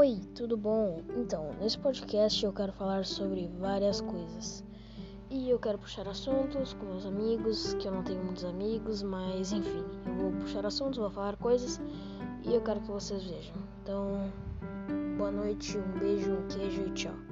Oi, tudo bom? Então, nesse podcast eu quero falar sobre várias coisas. E eu quero puxar assuntos com meus amigos, que eu não tenho muitos amigos, mas enfim, eu vou puxar assuntos, vou falar coisas e eu quero que vocês vejam. Então, boa noite, um beijo, um queijo e tchau.